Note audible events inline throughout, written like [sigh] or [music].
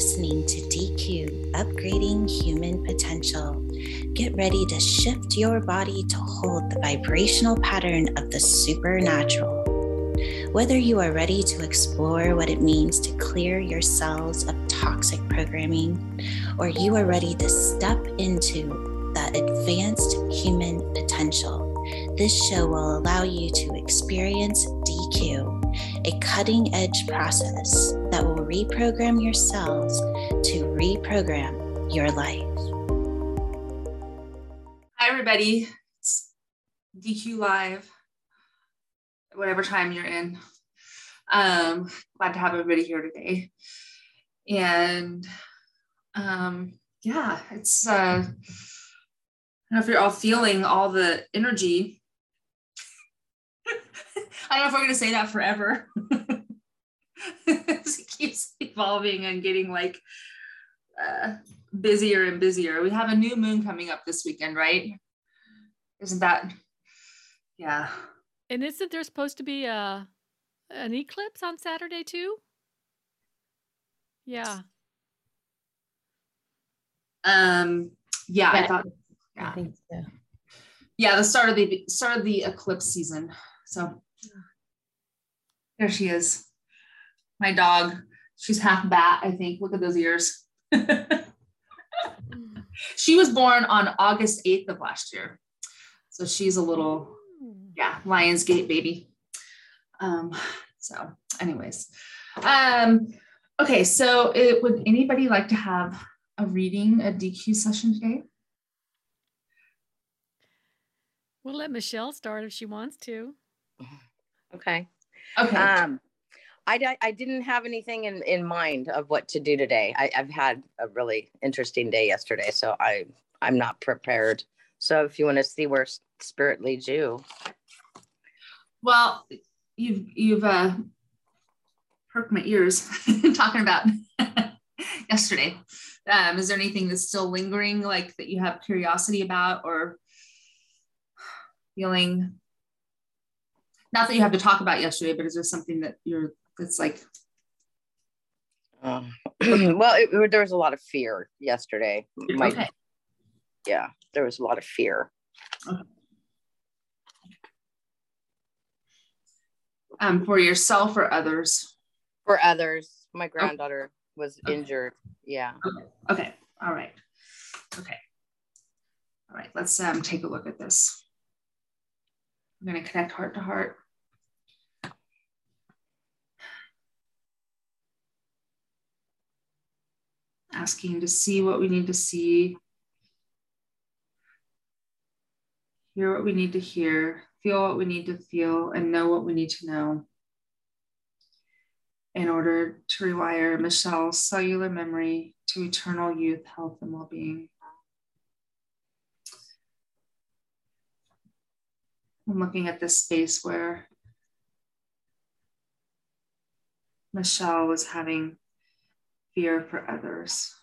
listening to DECU Upgrading Human Potential. Get ready to shift your body to hold the vibrational pattern of the supernatural. Whether you are ready to explore what it means to clear your cells of toxic programming, or you are ready to step into the advanced human potential, this show will allow you to experience DECU a cutting edge process that will reprogram your cells to reprogram your life. Hi, everybody. It's DECU Live, whatever time you're in. Um, glad to have everybody here today. And um, yeah, it's, uh, I don't know if you're all feeling all the energy [laughs] I don't know if we're going to say that forever. [laughs] it keeps [laughs] evolving and getting like uh, busier and busier. We have a new moon coming up this weekend, right? Isn't that? Yeah. And isn't there supposed to be a an eclipse on Saturday too? Yeah. Um. Yeah, yeah I thought. Yeah. I think so. Yeah, the start of the start of the eclipse season. So there she is. My dog. She's half bat, I think. Look at those ears. [laughs] she was born on August 8th of last year. So she's a little, yeah, Lionsgate baby. Um, so, anyways. Um, okay, so it, would anybody like to have a reading, a DECU session today? We'll let Michelle start if she wants to. Okay. Okay. Um, I, I didn't have anything in, in mind of what to do today. I, I've had a really interesting day yesterday, so I I'm not prepared. So if you want to see where spirit leads you, well, you've you've uh, perked my ears [laughs] talking about [laughs] yesterday. Um, is there anything that's still lingering, like that you have curiosity about, or feeling not that you have to talk about yesterday, but is there something that you're that's like? Um, [clears throat] well, it, there was a lot of fear yesterday. My, okay. Yeah, there was a lot of fear. Okay. Um, for yourself or others? For others. My granddaughter okay. was injured. Yeah. Okay. okay. All right. Okay. All right. Let's um, take a look at this. I'm going to connect heart to heart. Asking to see what we need to see, hear what we need to hear, feel what we need to feel, and know what we need to know in order to rewire Michelle's cellular memory to eternal youth, health, and well being. I'm looking at this space where Michelle was having fear for others.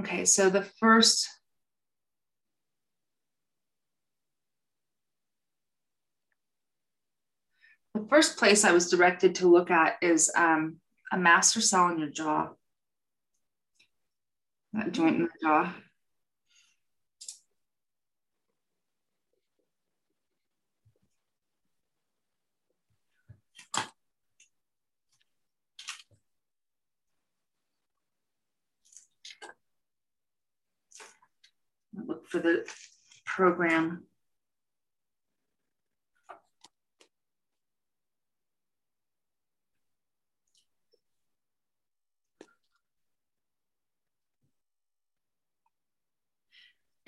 Okay, so the first the first place I was directed to look at is um, a master cell in your jaw, that joint in the jaw. Look for the program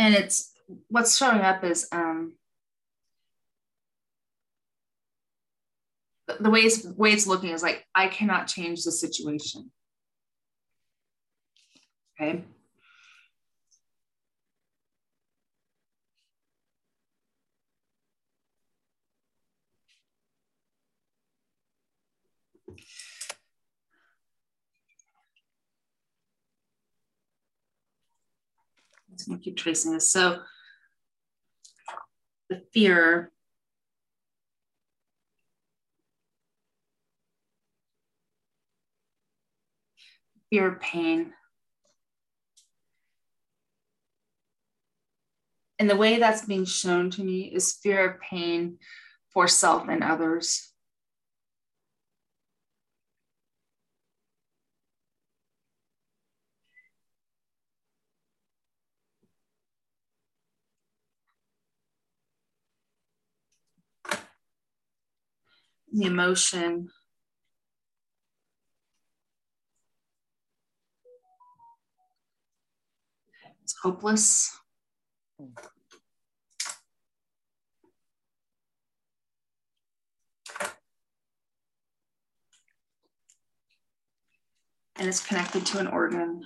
and it's what's showing up is um, the way it's way it's looking is like I cannot change the situation. Okay. Let's keep tracing this. So the fear fear pain. And the way that's being shown to me is fear of pain for self and others. The emotion It's hopeless. And it's connected to an organ.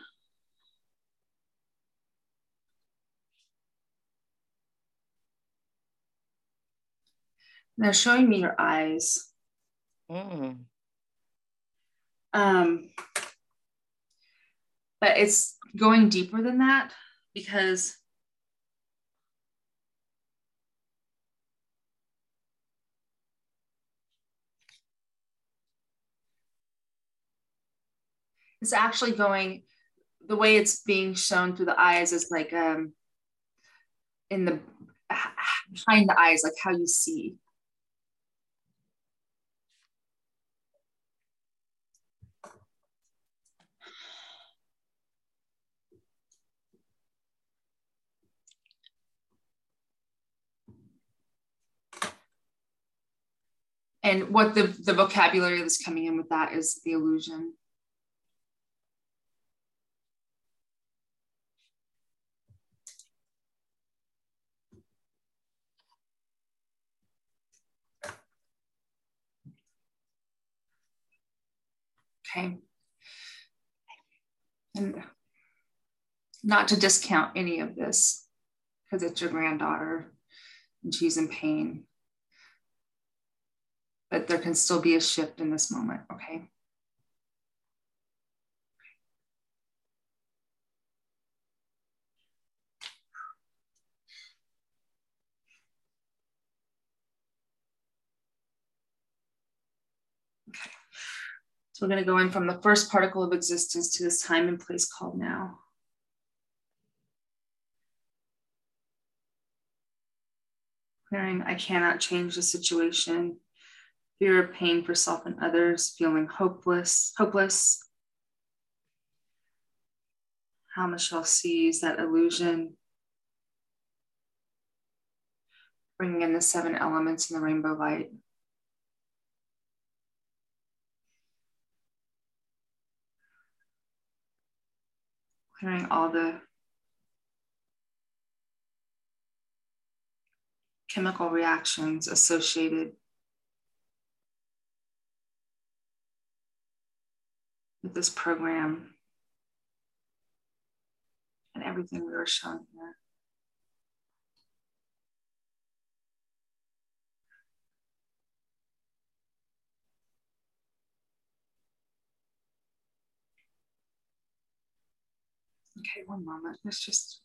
They're showing me your eyes. Mm. Um, but it's going deeper than that because it's actually going the way it's being shown through the eyes is like um in the behind the eyes like how you see and what the, the vocabulary that's coming in with that is the illusion. Okay. And not to discount any of this because it's your granddaughter and she's in pain but there can still be a shift in this moment, okay? So we're going to go in from the first particle of existence to this time and place called now. Clearing, I cannot change the situation fear of pain for self and others, feeling hopeless, hopeless. How Michelle sees that illusion, bringing in the seven elements in the rainbow light. Clearing all the chemical reactions associated with this program and everything we were shown here. Okay, one moment. Let's just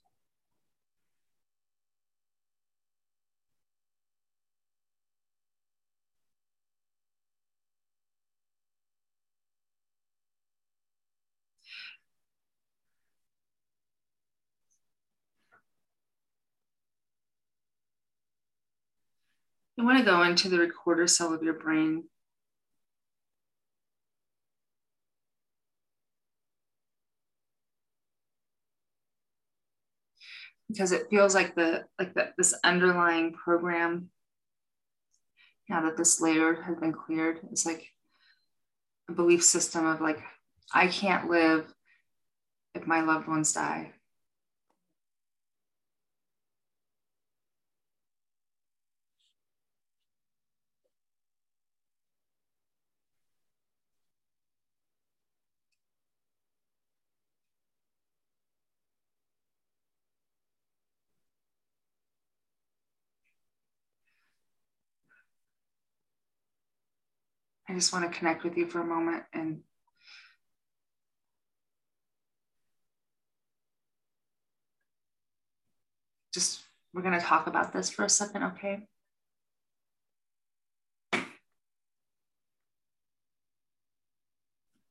You want to go into the recorder cell of your brain. Because it feels like the like that this underlying program, now that this layer has been cleared, it's like a belief system of like, I can't live if my loved ones die. I just want to connect with you for a moment and just we're going to talk about this for a second, okay?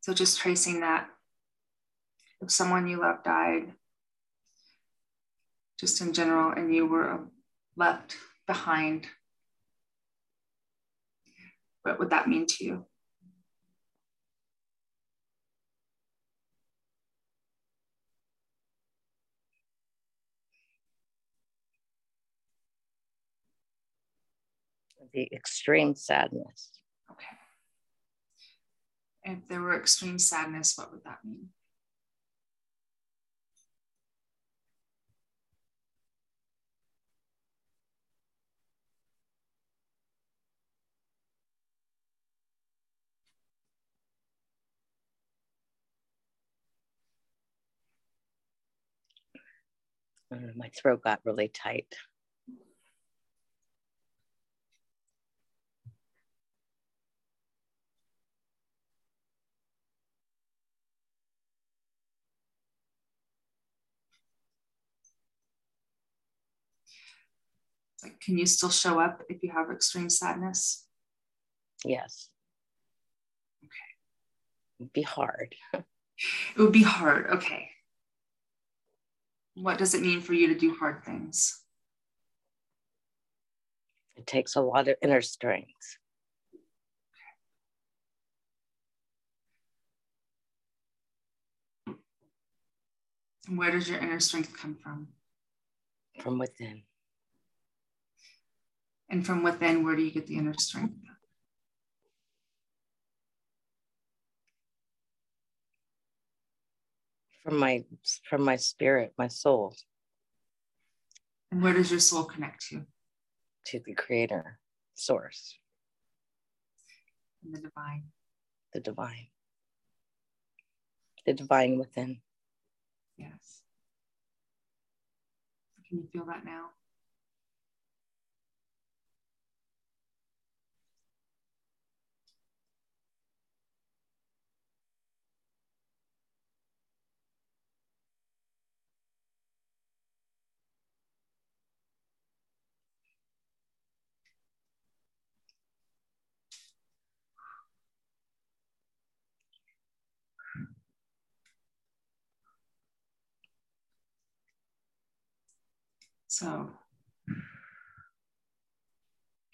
So just tracing that. If someone you love died, just in general, and you were left behind, what would that mean to you? The extreme sadness. Okay. If there were extreme sadness, what would that mean? Mm, my throat got really tight. Like, can you still show up if you have extreme sadness? Yes. Okay. It'd be hard. [laughs] it would be hard. Okay. What does it mean for you to do hard things? It takes a lot of inner strength. And where does your inner strength come from? From within. And from within, where do you get the inner strength? From my from my spirit, my soul. And where does your soul connect to? To the creator, source. And the divine. The divine. The divine within. Yes. Can you feel that now? So,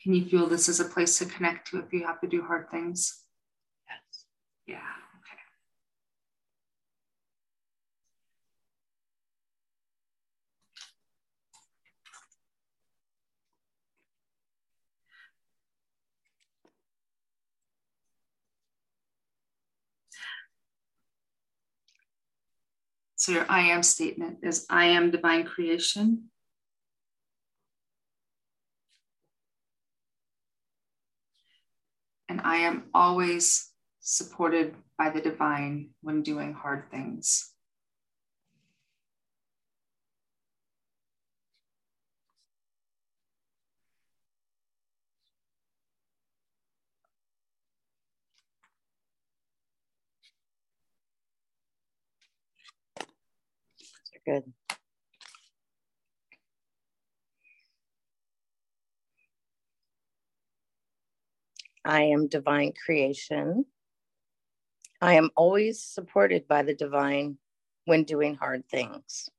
can you feel this as a place to connect to if you have to do hard things? Yes. Yeah. Okay. So your I am statement is I am divine creation. And I am always supported by the divine when doing hard things. Good. [clears throat] I am divine creation. I am always supported by the divine when doing hard things.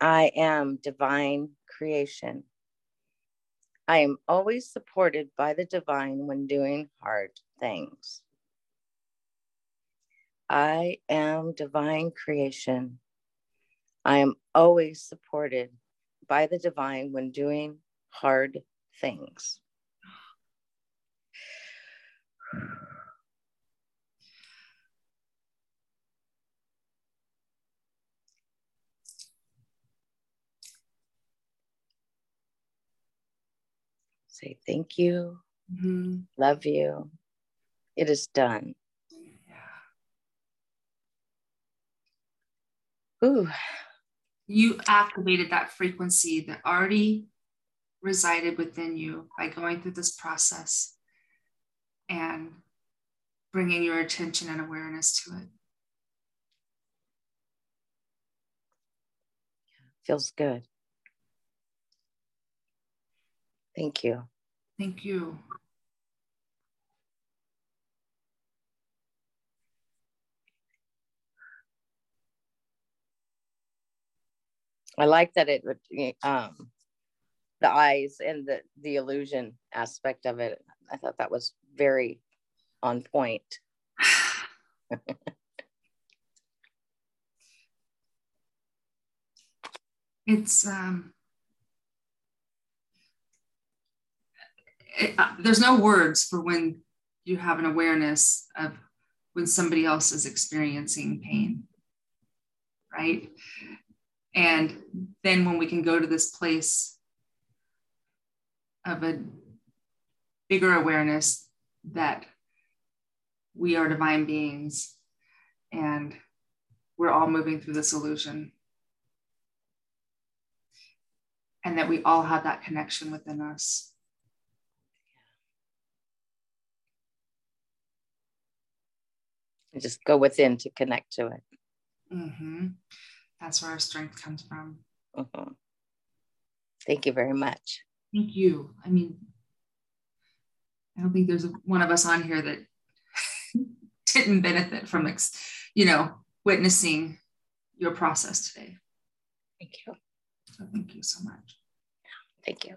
I am divine creation. I am always supported by the divine when doing hard things. I am divine creation. I am always supported by the divine when doing hard things. Say thank you, mm-hmm. love you. It is done. Yeah. Ooh. You activated that frequency that already resided within you by going through this process and bringing your attention and awareness to it. Feels good. Thank you. Thank you. I like that it would um the eyes and the the illusion aspect of it. I thought that was very on point. [sighs] it's um it, uh, there's no words for when you have an awareness of when somebody else is experiencing pain right and then when we can go to this place of a bigger awareness that we are divine beings and we're all moving through this illusion and that we all have that connection within us. just go within to connect to it. Mm-hmm. That's where our strength comes from. Mm-hmm. Thank you very much. Thank you. I mean, I don't think there's one of us on here that [laughs] didn't benefit from, you know, witnessing your process today. Thank you. So thank you so much. Thank you.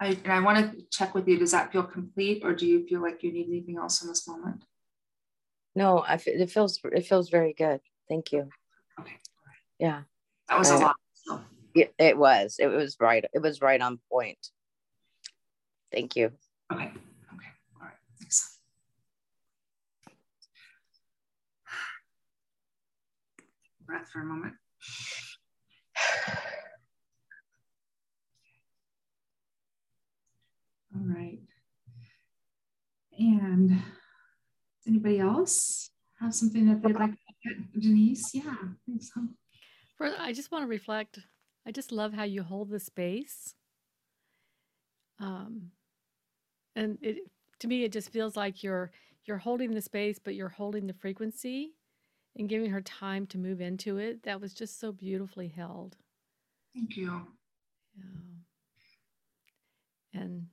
I, and I want to check with you. Does that feel complete, or do you feel like you need anything else in this moment? No, I it feels it feels very good. Thank you. Okay. Yeah. That was a lot. So. It, it was. It was right. It was right on point. Thank you. Okay. Okay. All right. Thanks. Breath for a moment. [sighs] [sighs] [sighs] All right. And does anybody else have something that they'd like to add, Denise? Yeah, I think so. For, I just want to reflect. I just love how you hold the space. Um, and it to me, it just feels like you're you're holding the space, but you're holding the frequency and giving her time to move into it. That was just so beautifully held. Thank you. Yeah. And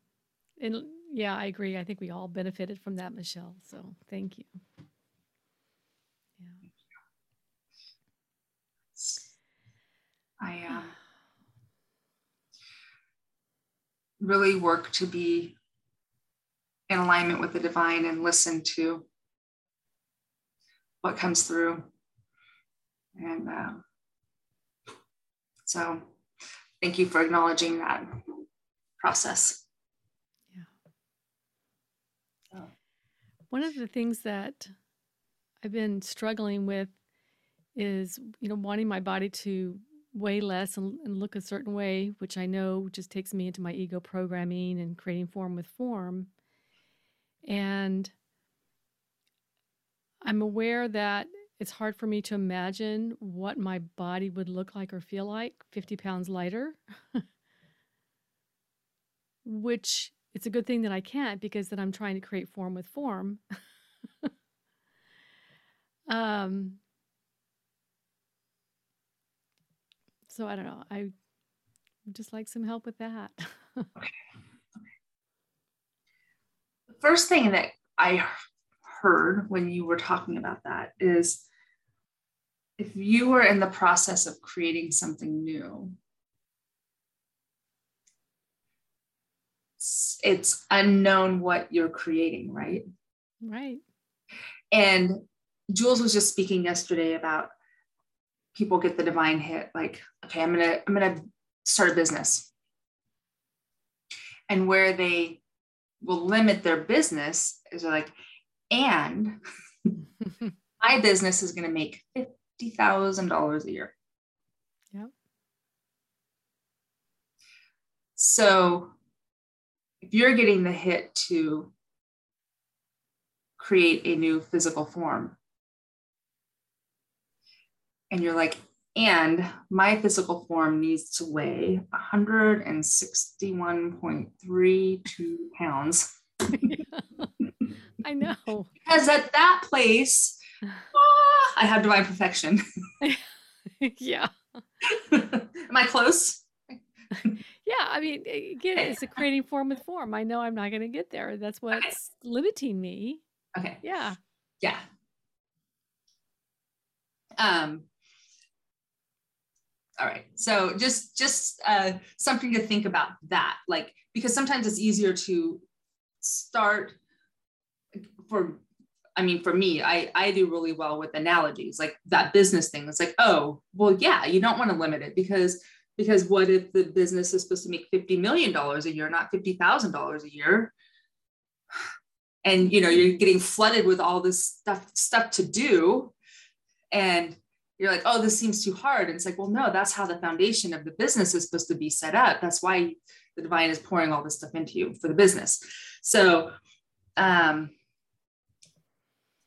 and yeah, I agree. I think we all benefited from that, Michelle. So thank you. Yeah. I uh, really work to be in alignment with the divine and listen to what comes through. And um, so, thank you for acknowledging that process. One of the things that I've been struggling with is, you know, wanting my body to weigh less and, and look a certain way, which I know just takes me into my ego programming and creating form with form. And I'm aware that it's hard for me to imagine what my body would look like or feel like 50 pounds lighter, [laughs] which it's a good thing that I can't because then I'm trying to create form with form. [laughs] um, so I don't know. I just like some help with that. [laughs] okay. The first thing that I heard when you were talking about that is if you were in the process of creating something new, it's unknown what you're creating, right? Right. And Jules was just speaking yesterday about people get the divine hit like okay i'm gonna i'm gonna start a business and where they will limit their business is like and [laughs] my business is going to make $50000 a year yep so if you're getting the hit to create a new physical form and you're like And my physical form needs to weigh 161.32 pounds. [laughs] I know. Because at that place, ah, I have divine perfection. [laughs] yeah. [laughs] Am I close? Yeah, I mean, again, it's a creating form with form. I know I'm not going to get there. That's [laughs] what's okay. limiting me. Okay. Yeah. Yeah. Um all right so just just uh, something to think about that like because sometimes it's easier to start for i mean for me i i do really well with analogies like that business thing it's like oh well yeah you don't want to limit it because because what if the business is supposed to make 50 million dollars a year not $50000 a year and you know you're getting flooded with all this stuff stuff to do and you're like, oh, this seems too hard. And it's like, well, no, that's how the foundation of the business is supposed to be set up. That's why the divine is pouring all this stuff into you for the business. So, um,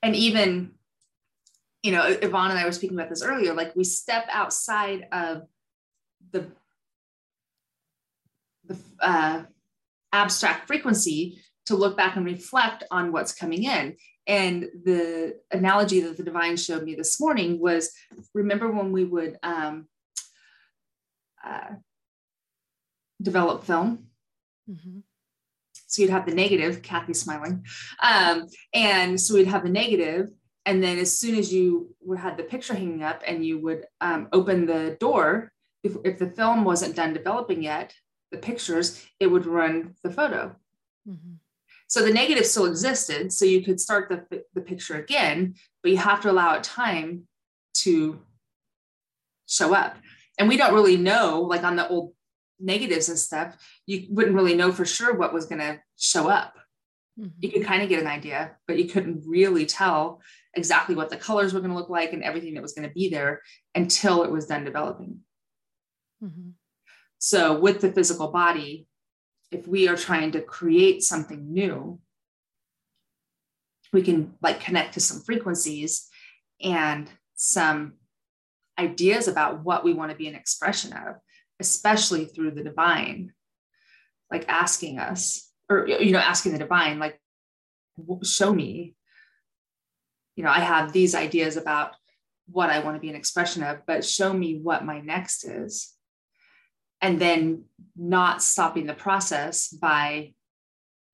and even, you know, Yvonne and I were speaking about this earlier, like we step outside of the, the uh, abstract frequency to look back and reflect on what's coming in. And the analogy that the divine showed me this morning was remember when we would um, uh, develop film? Mm-hmm. So you'd have the negative, Kathy smiling. Um, and so we'd have the negative, And then as soon as you had the picture hanging up and you would um, open the door, if, if the film wasn't done developing yet, the pictures, it would run the photo. Mm-hmm. So the negative still existed. So you could start the, the picture again, but you have to allow it time to show up. And we don't really know, like on the old negatives and stuff, you wouldn't really know for sure what was going to show up. Mm-hmm. You could kind of get an idea, but you couldn't really tell exactly what the colors were going to look like and everything that was going to be there until it was done developing. Mm-hmm. So, with the physical body, if we are trying to create something new, we can like connect to some frequencies and some ideas about what we want to be an expression of, especially through the divine, like asking us, or, you know, asking the divine, like, show me. You know, I have these ideas about what I want to be an expression of, but show me what my next is and then not stopping the process by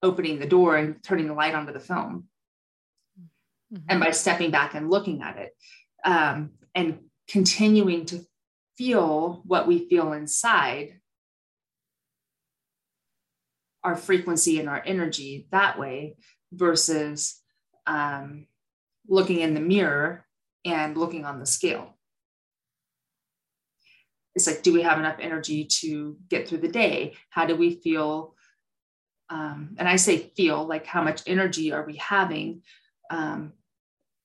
opening the door and turning the light onto the film mm-hmm. and by stepping back and looking at it um, and continuing to feel what we feel inside our frequency and our energy that way versus um, looking in the mirror and looking on the scale it's like do we have enough energy to get through the day? How do we feel um, and i say feel like how much energy are we having um,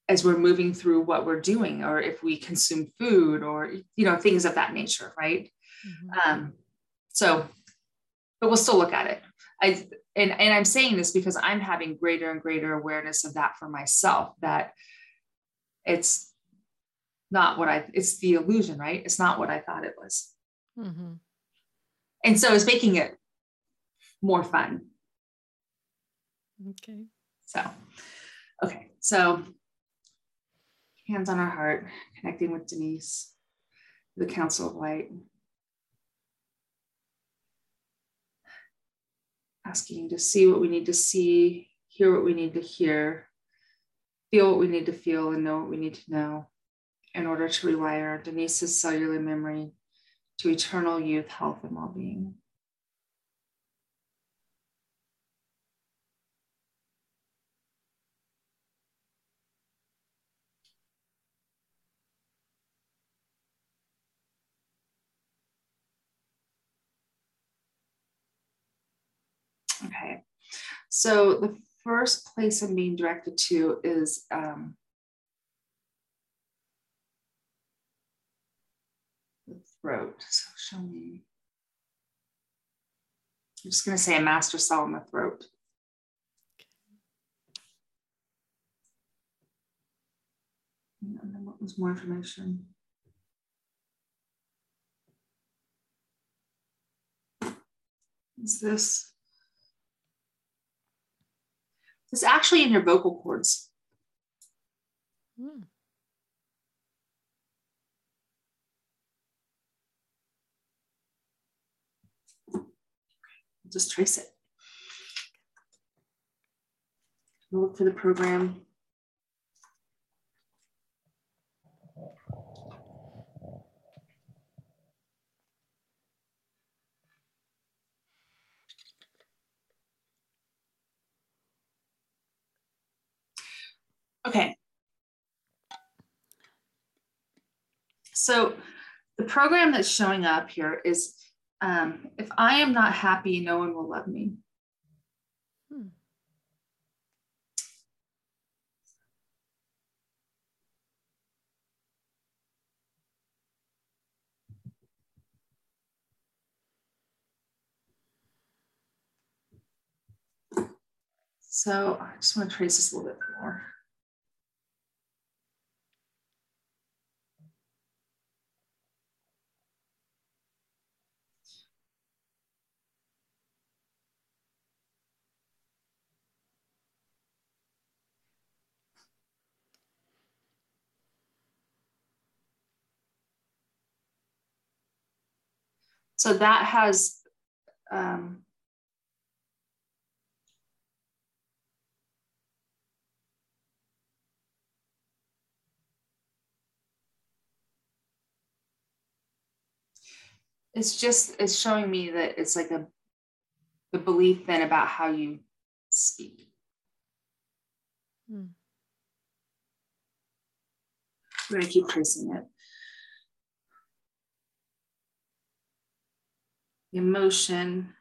as we're moving through what we're doing or if we consume food or you know things of that nature right? Mm-hmm. um, so but we'll still look at it. I and, and i'm saying this because i'm having greater and greater awareness of that for myself that it's not what I, it's the illusion, right? It's not what I thought it was. Mm-hmm. And so it's making it more fun. Okay. So, okay. So, hands on our heart, connecting with Denise, the Council of Light. Asking to see what we need to see, hear what we need to hear, feel what we need to feel, and know what we need to know in order to rewire Denise's cellular memory to eternal youth, health, and well being. Okay, so the first place I'm being directed to is um, throat. So show me. I'm just going to say a master cell in the throat. Okay. And then what was more information? Is this? It's actually in your vocal cords. Mm. Just trace it. look for the program. Okay. So the program that's showing up here is um, if I am not happy, no one will love me. Hmm. So I just want to trace this a little bit more. So that has um, it's just it's showing me that it's like a the belief then about how you speak. Hmm. We're gonna keep tracing it. Emotion.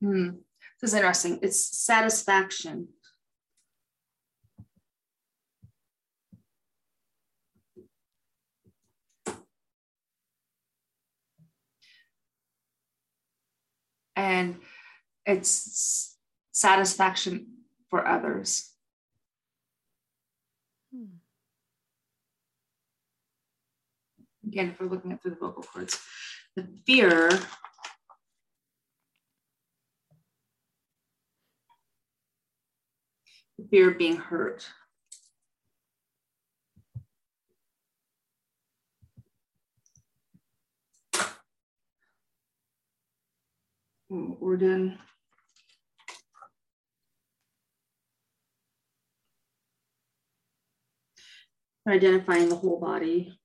Hmm. This is interesting. It's satisfaction. and it's satisfaction for others. Hmm. Again, if we're looking at through the vocal cords, the fear fear of being hurt. Hmm, we're done. Identifying the whole body.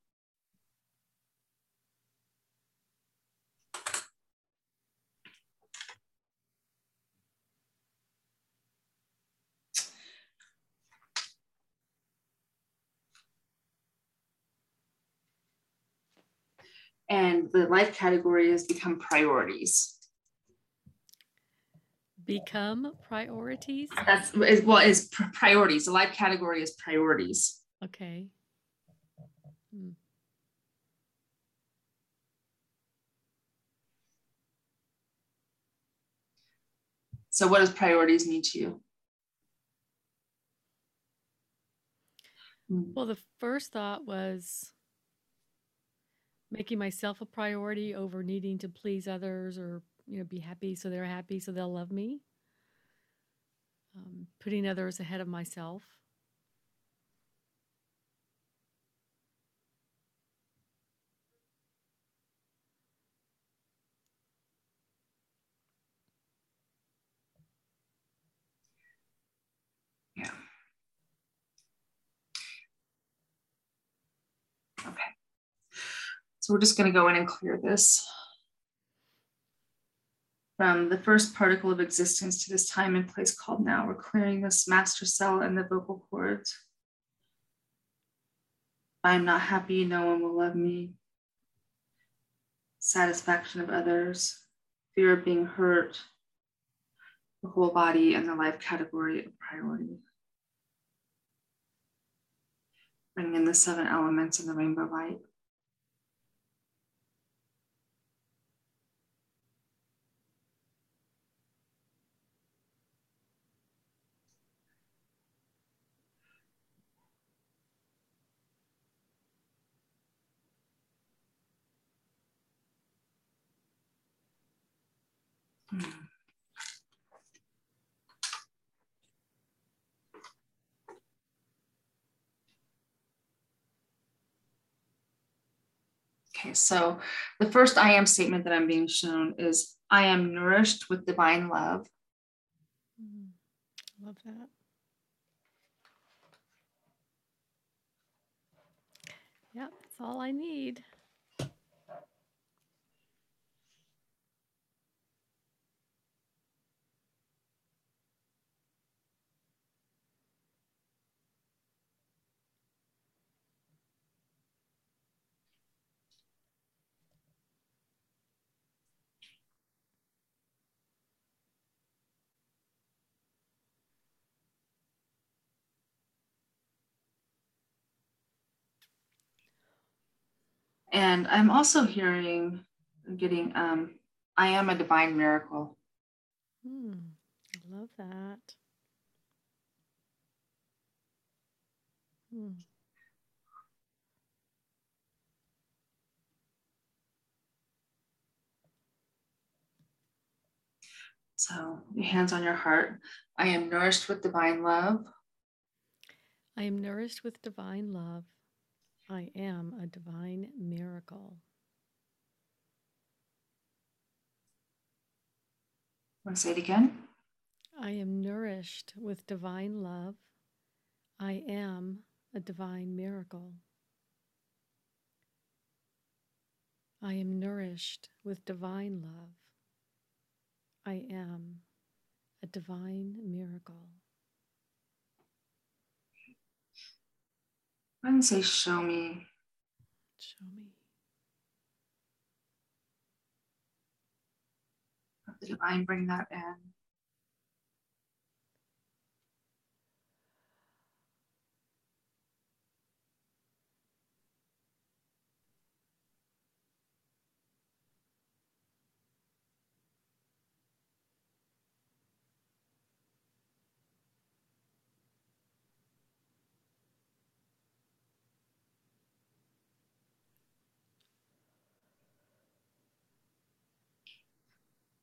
And the life category has become priorities become priorities? That's is, well, is priorities. The life category is priorities. Okay. Hmm. So, what does priorities mean to you? Hmm. Well, the first thought was making myself a priority over needing to please others or you know, be happy so they're happy so they'll love me. Um, putting others ahead of myself. Yeah. Okay. So we're just going to go in and clear this from the first particle of existence to this time and place called now. We're clearing this master cell and the vocal cords. I'm not happy, no one will love me. Satisfaction of others, fear of being hurt, the whole body and the life category of priority. Bring in the seven elements and the rainbow light. Okay, so the first I am statement that I'm being shown is I am nourished with divine love. Mm, love that. Yep, that's all I need. And I'm also hearing, getting, um, I am a divine miracle. Hmm, I love that. Hmm. So, your hands on your heart. I am nourished with divine love. I am nourished with divine love. I am a divine miracle. Want to say it again? I am nourished with divine love. I am a divine miracle. I am nourished with divine love. I am a divine miracle. Going to say, show me. Show me. Let the divine bring that in.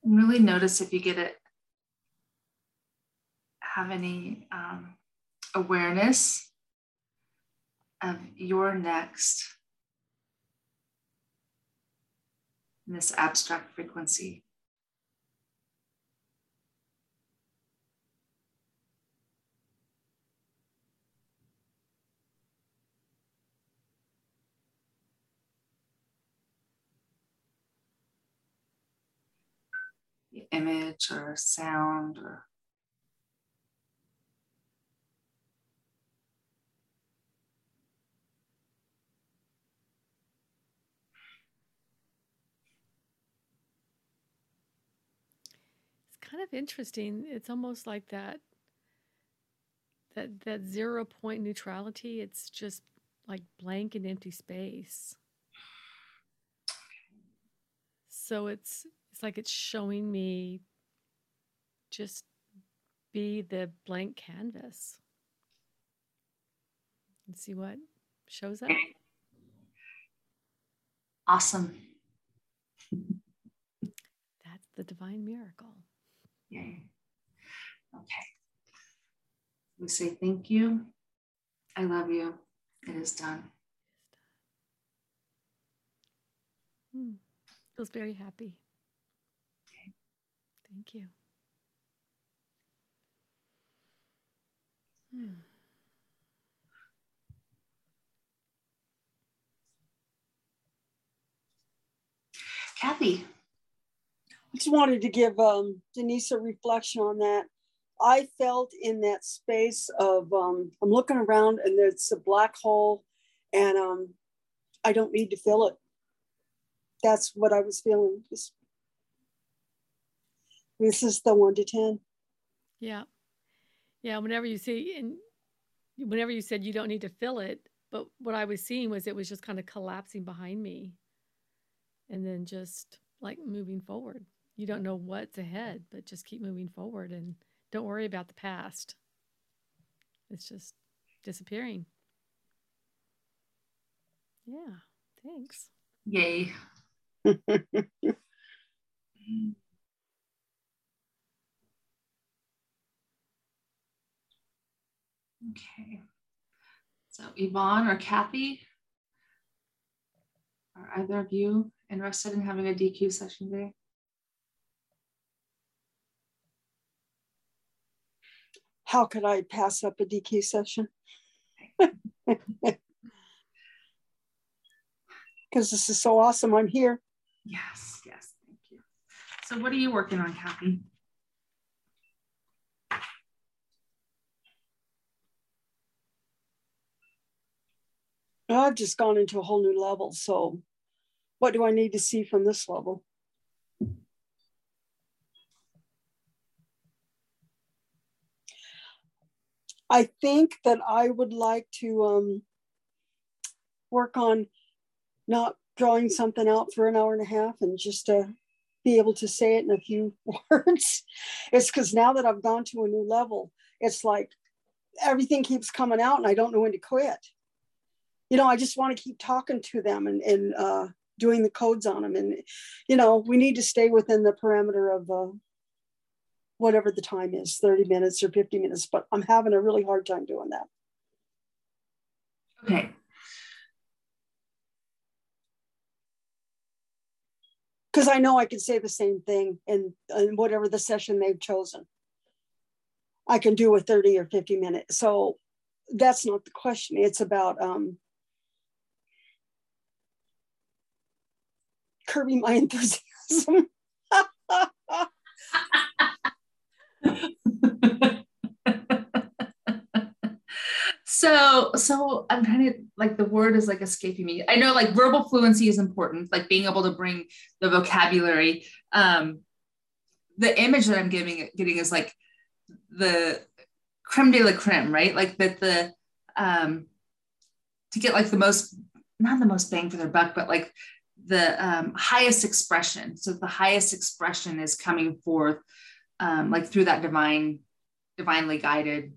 Really notice if you get it, have any um, awareness of your next in this abstract frequency. Image or sound or It's kind of interesting. It's almost like that that that zero point neutrality. It's just like blank and empty space. So it's it's like it's showing me just be the blank canvas and see what shows up. Awesome. That's the divine miracle. Yay. Okay. We say thank you. I love you. It is done. Hmm. Feels very happy. Thank you. Hmm. Kathy. I just wanted to give um, Denise a reflection on that. I felt in that space of um, I'm looking around and there's a black hole, and um, I don't need to fill it. That's what I was feeling. Just this is the one to 10. Yeah. Yeah. Whenever you see, and whenever you said you don't need to fill it, but what I was seeing was it was just kind of collapsing behind me and then just like moving forward. You don't know what's ahead, but just keep moving forward and don't worry about the past. It's just disappearing. Yeah. Thanks. Yay. [laughs] Okay. So Yvonne or Kathy, are either of you interested in having a DECU session today? How could I pass up a DECU session? [laughs] Because this is so awesome. I'm here. Yes, yes, thank you. So what are you working on, Kathy? I've just gone into a whole new level. So, what do I need to see from this level? I think that I would like to um, work on not drawing something out for an hour and a half and just to be able to say it in a few [laughs] words. It's because now that I've gone to a new level, it's like everything keeps coming out and I don't know when to quit you know, I just want to keep talking to them and, and uh, doing the codes on them. And, you know, we need to stay within the parameter of uh, whatever the time is 30 minutes or 50 minutes, but I'm having a really hard time doing that. Okay. Because I know I can say the same thing in, in whatever the session they've chosen. I can do a 30 or 50 minutes. So that's not the question. It's about um, curbing my enthusiasm. [laughs] so so i'm trying to like the word is like escaping me. I know like verbal fluency is important like being able to bring the vocabulary. Um the image that i'm giving getting is like the creme de la creme right? Like that the um to get like the most not the most bang for their buck but like the um, highest expression. So the highest expression is coming forth um, like through that divine, divinely guided,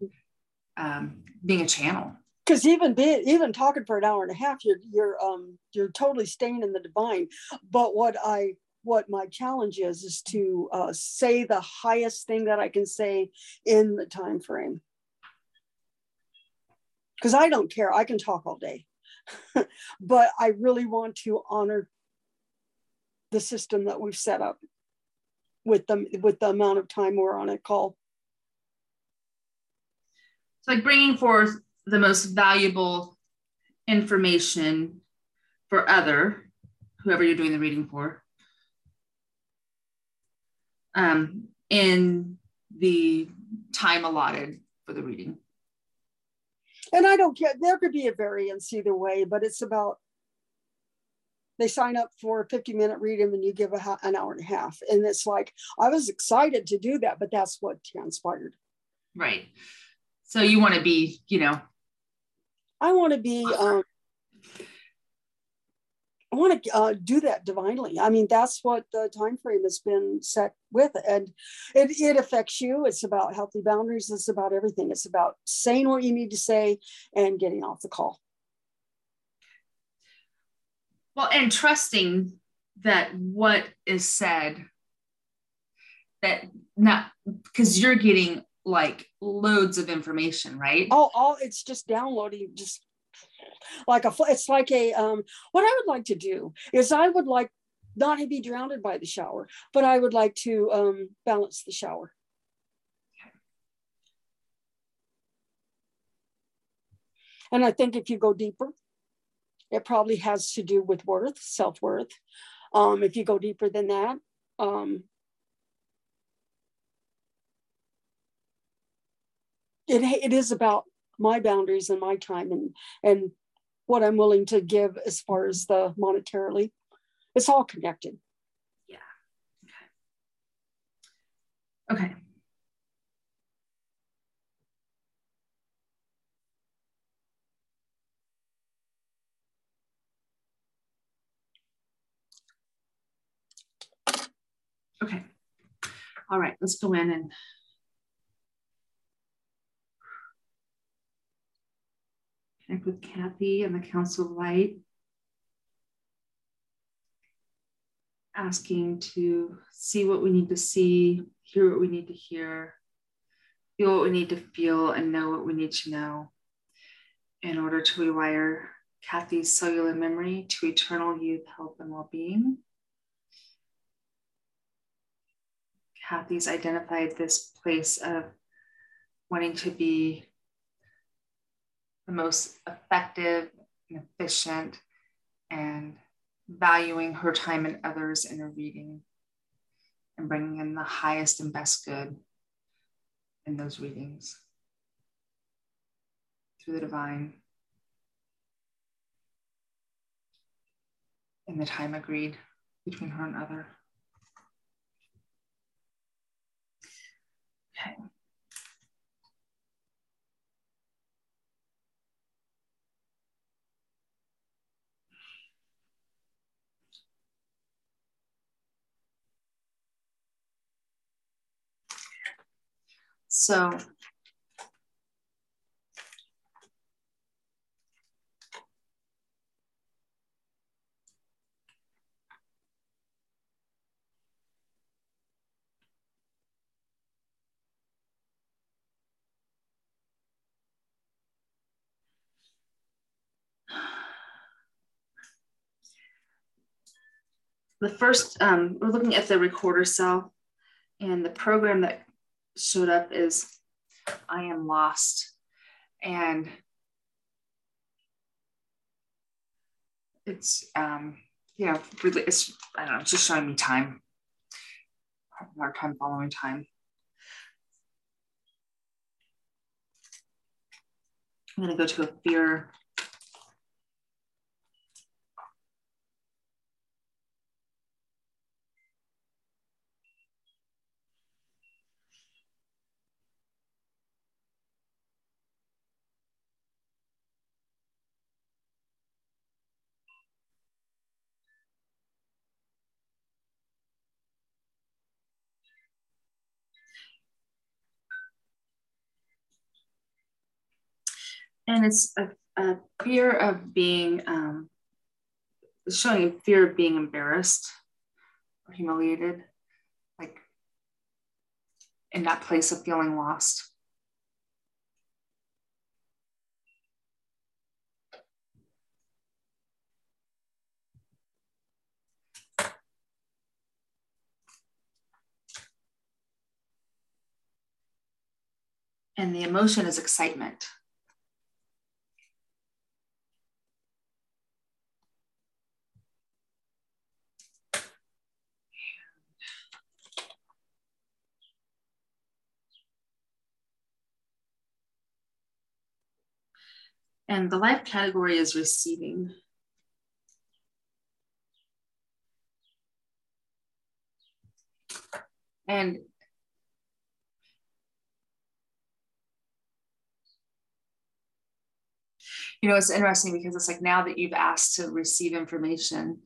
um, being a channel. Because even be, even talking for an hour and a half, you're you're um you're totally staying in the divine. But what I what my challenge is is to uh, say the highest thing that I can say in the time frame. Because I don't care, I can talk all day. [laughs] but I really want to honor the system that we've set up with the with the amount of time we're on a call. It's like bringing forth the most valuable information for other, whoever you're doing the reading for, um, in the time allotted for the reading. And I don't care, there could be a variance either way, but it's about they sign up for a 50 minute reading and you give a, an hour and a half. And it's like, I was excited to do that, but that's what transpired. Right. So you want to be, you know, I want to be, um, I want to uh, do that divinely. I mean, that's what the time frame has been set with, and it, it affects you. It's about healthy boundaries. It's about everything. It's about saying what you need to say and getting off the call. Well, and trusting that what is said, that not because you're getting like loads of information, right? Oh, all it's just downloading, just like a it's like a um what I would like to do is I would like not to be drowned by the shower, but I would like to um balance the shower. And I think if you go deeper, it probably has to do with worth, self worth. Um, if you go deeper than that, um, it, it is about my boundaries and my time and, and what I'm willing to give as far as the monetarily. It's all connected. Yeah. Okay. Okay. Okay. All right, let's go in and connect with Kathy and the Council Light. Asking to see what we need to see, hear what we need to hear, feel what we need to feel and know what we need to know in order to rewire Kathy's cellular memory to eternal youth, health, and well being. Kathy's identified this place of wanting to be the most effective and efficient and valuing her time and others in her reading and bringing in the highest and best good in those readings through the divine in the time agreed between her and other. Okay. So. The first, um, we're looking at the recorder cell and the program that showed up is I am lost. And it's, um, know, really, it's, I don't know, it's just showing me time, hard time following time. I'm going to go to a fear and it's a, a fear of being um, showing a fear of being embarrassed or humiliated like in that place of feeling lost. And the emotion is excitement And the life category is receiving. And you know, it's interesting because it's like now that you've asked to receive information,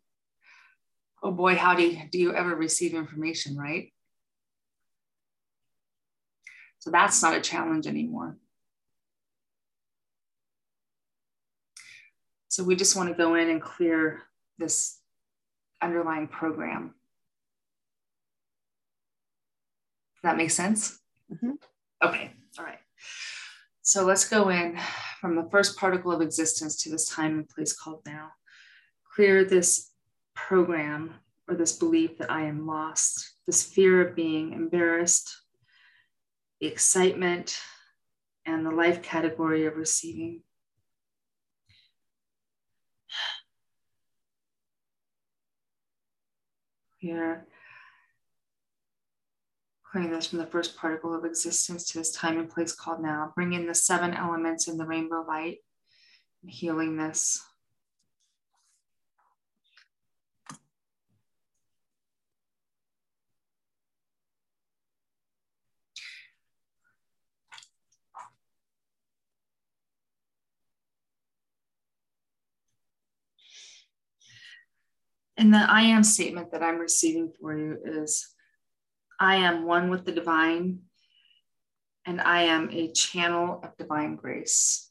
oh boy, how do you, do you ever receive information, right? So that's not a challenge anymore. So we just want to go in and clear this underlying program. Does that make sense? Mm-hmm. Okay, all right. So let's go in from the first particle of existence to this time and place called now. Clear this program or this belief that I am lost, this fear of being embarrassed, the excitement, and the life category of receiving. Here, clearing this from the first particle of existence to this time and place called now. Bring in the seven elements in the rainbow light, healing this. And the I am statement that I'm receiving for you is I am one with the divine, and I am a channel of divine grace.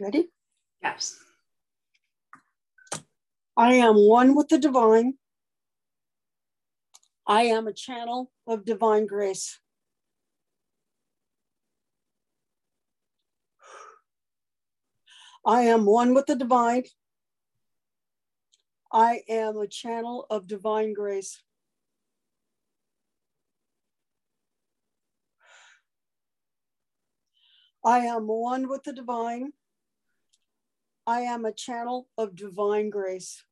Ready? Yes. I am one with the divine. I am a channel of divine grace. I am one with the divine. I am a channel of divine grace. I am one with the divine. I am a channel of divine grace.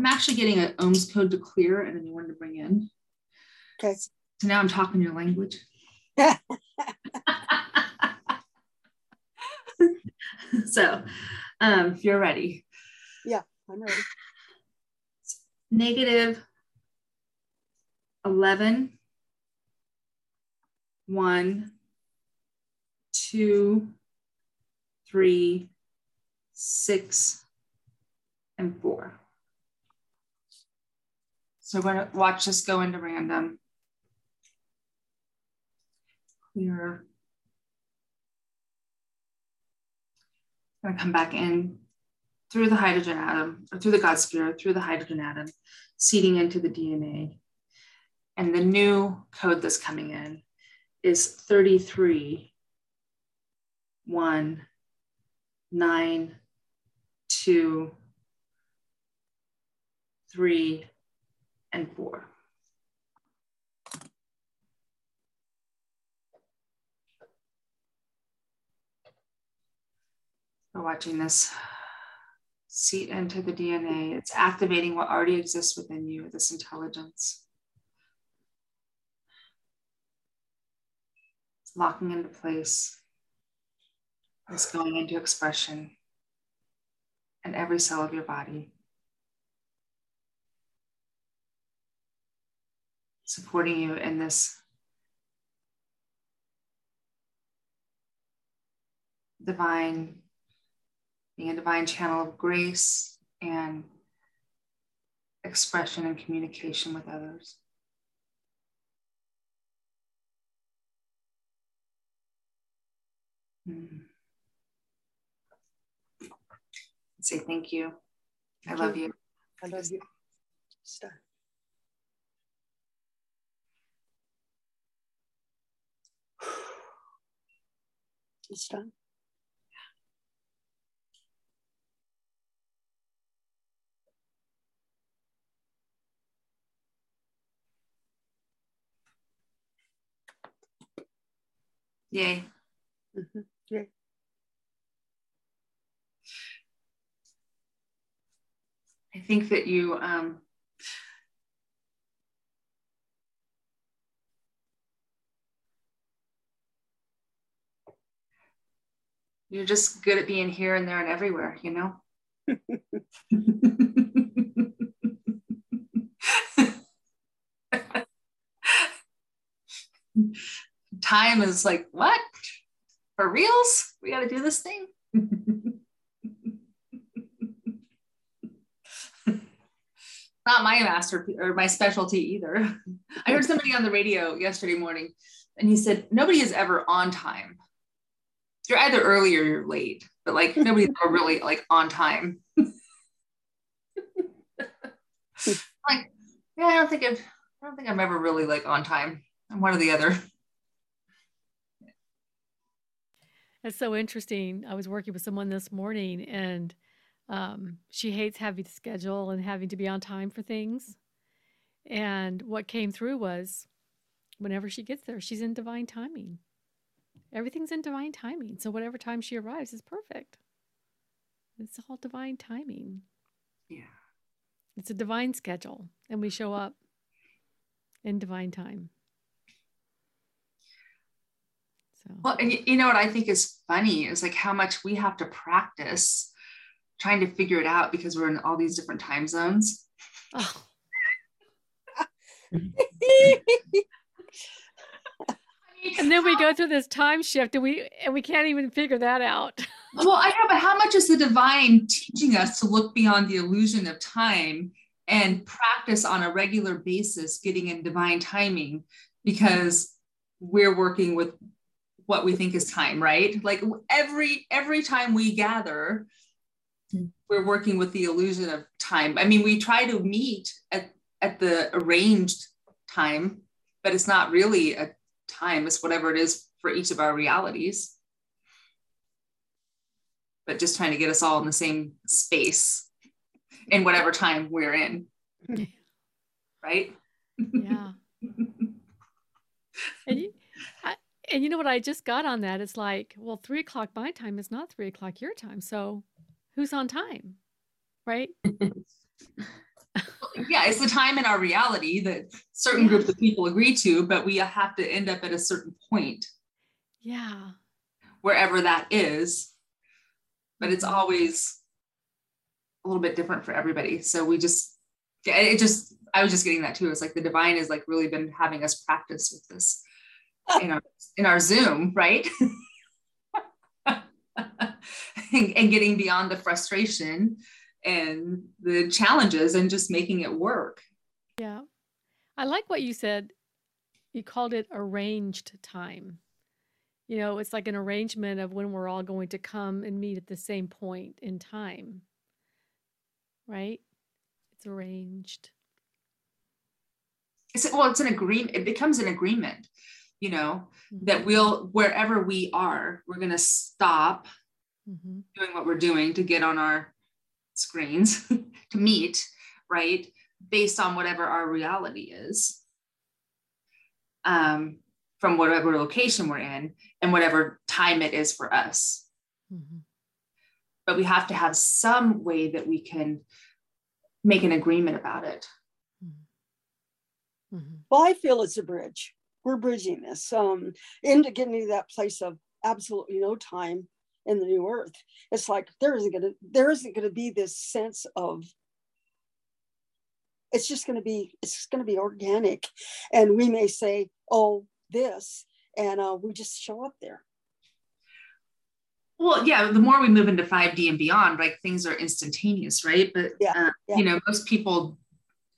I'm actually getting an ohms code to clear and a new one to bring in. Okay. So now I'm talking your language. [laughs] [laughs] so um, if you're ready. Yeah, I'm ready. Negative 11, 1, 2, 3, 6, and 4. So we're to watch this go into random. Clear. Going to come back in through the hydrogen atom, or through the God spirit, through the hydrogen atom, seeding into the DNA. And the new code that's coming in is 33, 1, 9, 2, 3, and four. We're watching this seat into the DNA. It's activating what already exists within you, this intelligence. It's locking into place. It's going into expression in every cell of your body. Supporting you in this divine, being a divine channel of grace and expression and communication with others. Hmm. Say thank you. I love you. I love you. Start. It's done. Yay. Mm-hmm. Yay. I think that you um, you're just good at being here and there and everywhere, you know? [laughs] Time is like, what? For reals? We got to do this thing? [laughs] Not my master or my specialty either. [laughs] I heard somebody on the radio yesterday morning and he said, nobody is ever on time you're either early or you're late, but like nobody's [laughs] ever really like on time. [laughs] like, yeah, I don't think I've, I don't think I'm ever really like on time. I'm one or the other. That's so interesting. I was working with someone this morning and um, she hates having to schedule and having to be on time for things. And what came through was whenever she gets there, she's in divine timing. Everything's in divine timing. So whatever time she arrives is perfect. It's all divine timing. Yeah. It's a divine schedule, and we show up in divine time. So. Well, and you know what I think is funny is like how much we have to practice trying to figure it out because we're in all these different time zones. Oh. [laughs] [laughs] [laughs] [laughs] and then we go through this time shift and we and we can't even figure that out. [laughs] Well i know but how much is the divine teaching us to look beyond the illusion of time and practice on a regular basis getting in divine timing because we're working with what we think is time right? Like every every time we gather we're working with the illusion of time. I mean we try to meet at at the arranged time but it's not really a time it's whatever it is for each of our realities but just trying to get us all in the same space in whatever time we're in. [laughs] right? Yeah. [laughs] and, you, I, and you know what I just got on that? It's like, well, three o'clock my time is not three o'clock your time. So who's on time? Right? [laughs] yeah, it's the time in our reality that certain groups of people agree to, but we have to end up at a certain point. Yeah. Wherever that is. But it's mm-hmm. always a little bit different for everybody. So we just, it just, I was just getting that too. It's like the divine has like really been having us practice with this in our in our Zoom, right? [laughs] and, and getting beyond the frustration and the challenges and just making it work. Yeah. I like what you said. You called it arranged time. You know, it's like an arrangement of when we're all going to come and meet at the same point in time right? It's arranged. It's, well, it's an agreement. It becomes an agreement, you know, mm-hmm. that we'll, wherever we are, we're going to stop mm-hmm. doing what we're doing to get on our screens [laughs] to meet, right? Based on whatever our reality is. Um, from whatever location we're in and whatever time it is for us. Mm-hmm but we have to have some way that we can make an agreement about it. Mm-hmm. mm-hmm. Well, I feel it's a bridge. We're bridging this um, into getting to that place of absolutely no time in the new earth. It's like there isn't gonna there isn't gonna be this sense of it's just gonna be it's gonna be organic, and we may say, oh, this, and uh, we just show up there. Well, yeah, the more we move into 5D and beyond, like things are instantaneous, right? But, yeah, uh, yeah. you know, most people,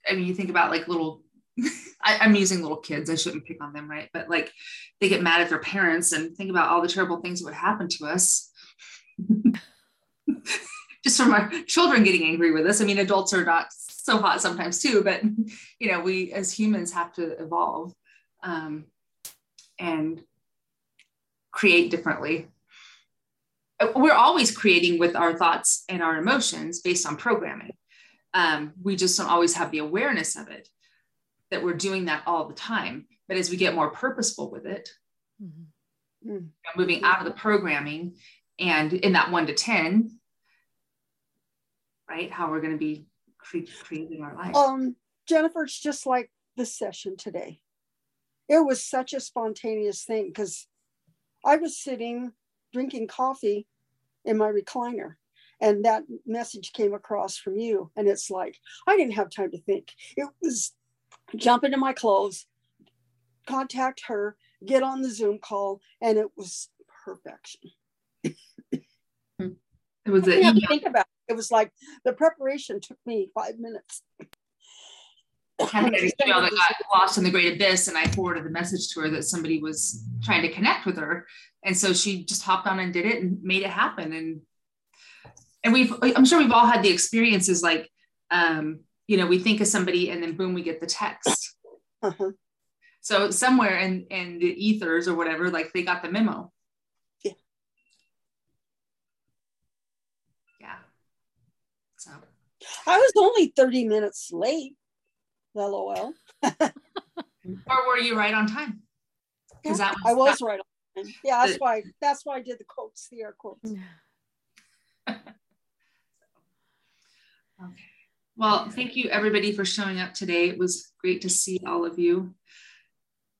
I mean, you think about like little, [laughs] I, I'm using little kids, I shouldn't pick on them, right? But like they get mad at their parents and think about all the terrible things that would happen to us. [laughs] Just from our children getting angry with us. I mean, adults are not so hot sometimes too, but, you know, we as humans have to evolve um, and create differently we're always creating with our thoughts and our emotions based on programming. Um, we just don't always have the awareness of it that we're doing that all the time. But as we get more purposeful with it, mm-hmm. you know, moving out of the programming and in that one to 10, right? How we're going to be cre- creating our life. Um, Jennifer, it's just like the session today. It was such a spontaneous thing because I was sitting drinking coffee in my recliner and that message came across from you and it's like i didn't have time to think it was jump into my clothes contact her get on the zoom call and it was perfection was a think about it. it was like the preparation took me five minutes I had an [coughs] email that got lost in the great abyss, and I forwarded the message to her that somebody was trying to connect with her, and so she just hopped on and did it and made it happen. And and we've I'm sure we've all had the experiences like, um, you know, we think of somebody and then boom, we get the text. Uh-huh. So somewhere in in the ethers or whatever, like they got the memo. Yeah. Yeah. So. I was only 30 minutes late. LOL. or were you right on time? Because yeah, I was that, right on time. Yeah, that's the, why that's why I did the quotes, the air quotes. [laughs] okay. Well, thank you everybody for showing up today. It was great to see all of you.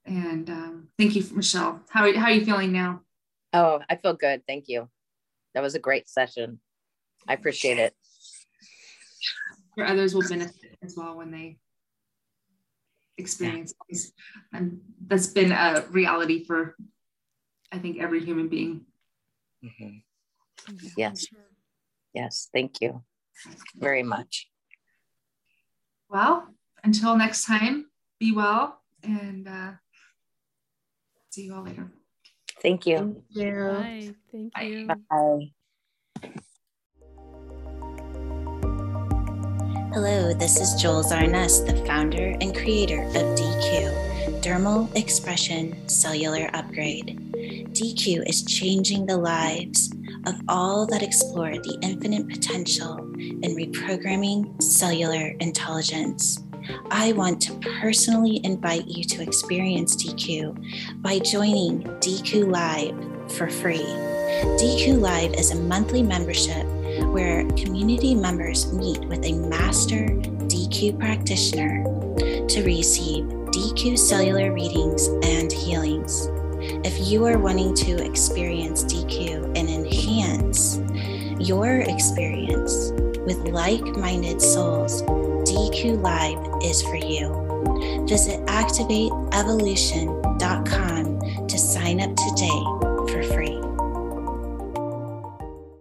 And um, thank you, Michelle. How are, how are you feeling now? Oh, I feel good. Thank you. That was a great session. I appreciate it. For others will benefit as well when they experience yeah. and that's been a reality for i think every human being mm-hmm. yes yes thank you very much well, until next time, be well and uh, see you all later. Thank you. Thank you. Bye. Thank Bye. you. Bye. Hello, this is Joel Zarnes, the founder and creator of DECU, Dermal Expression Cellular Upgrade. DECU is changing the lives of all that explore the infinite potential in reprogramming cellular intelligence. I want to personally invite you to experience DECU by joining DECU Live for free. DECU Live is a monthly membership where community members meet with a master DECU practitioner to receive DECU cellular readings and healings. If you are wanting to experience DECU and enhance your experience with like minded souls, DECU Live is for you. Visit activateevolution.com to sign up today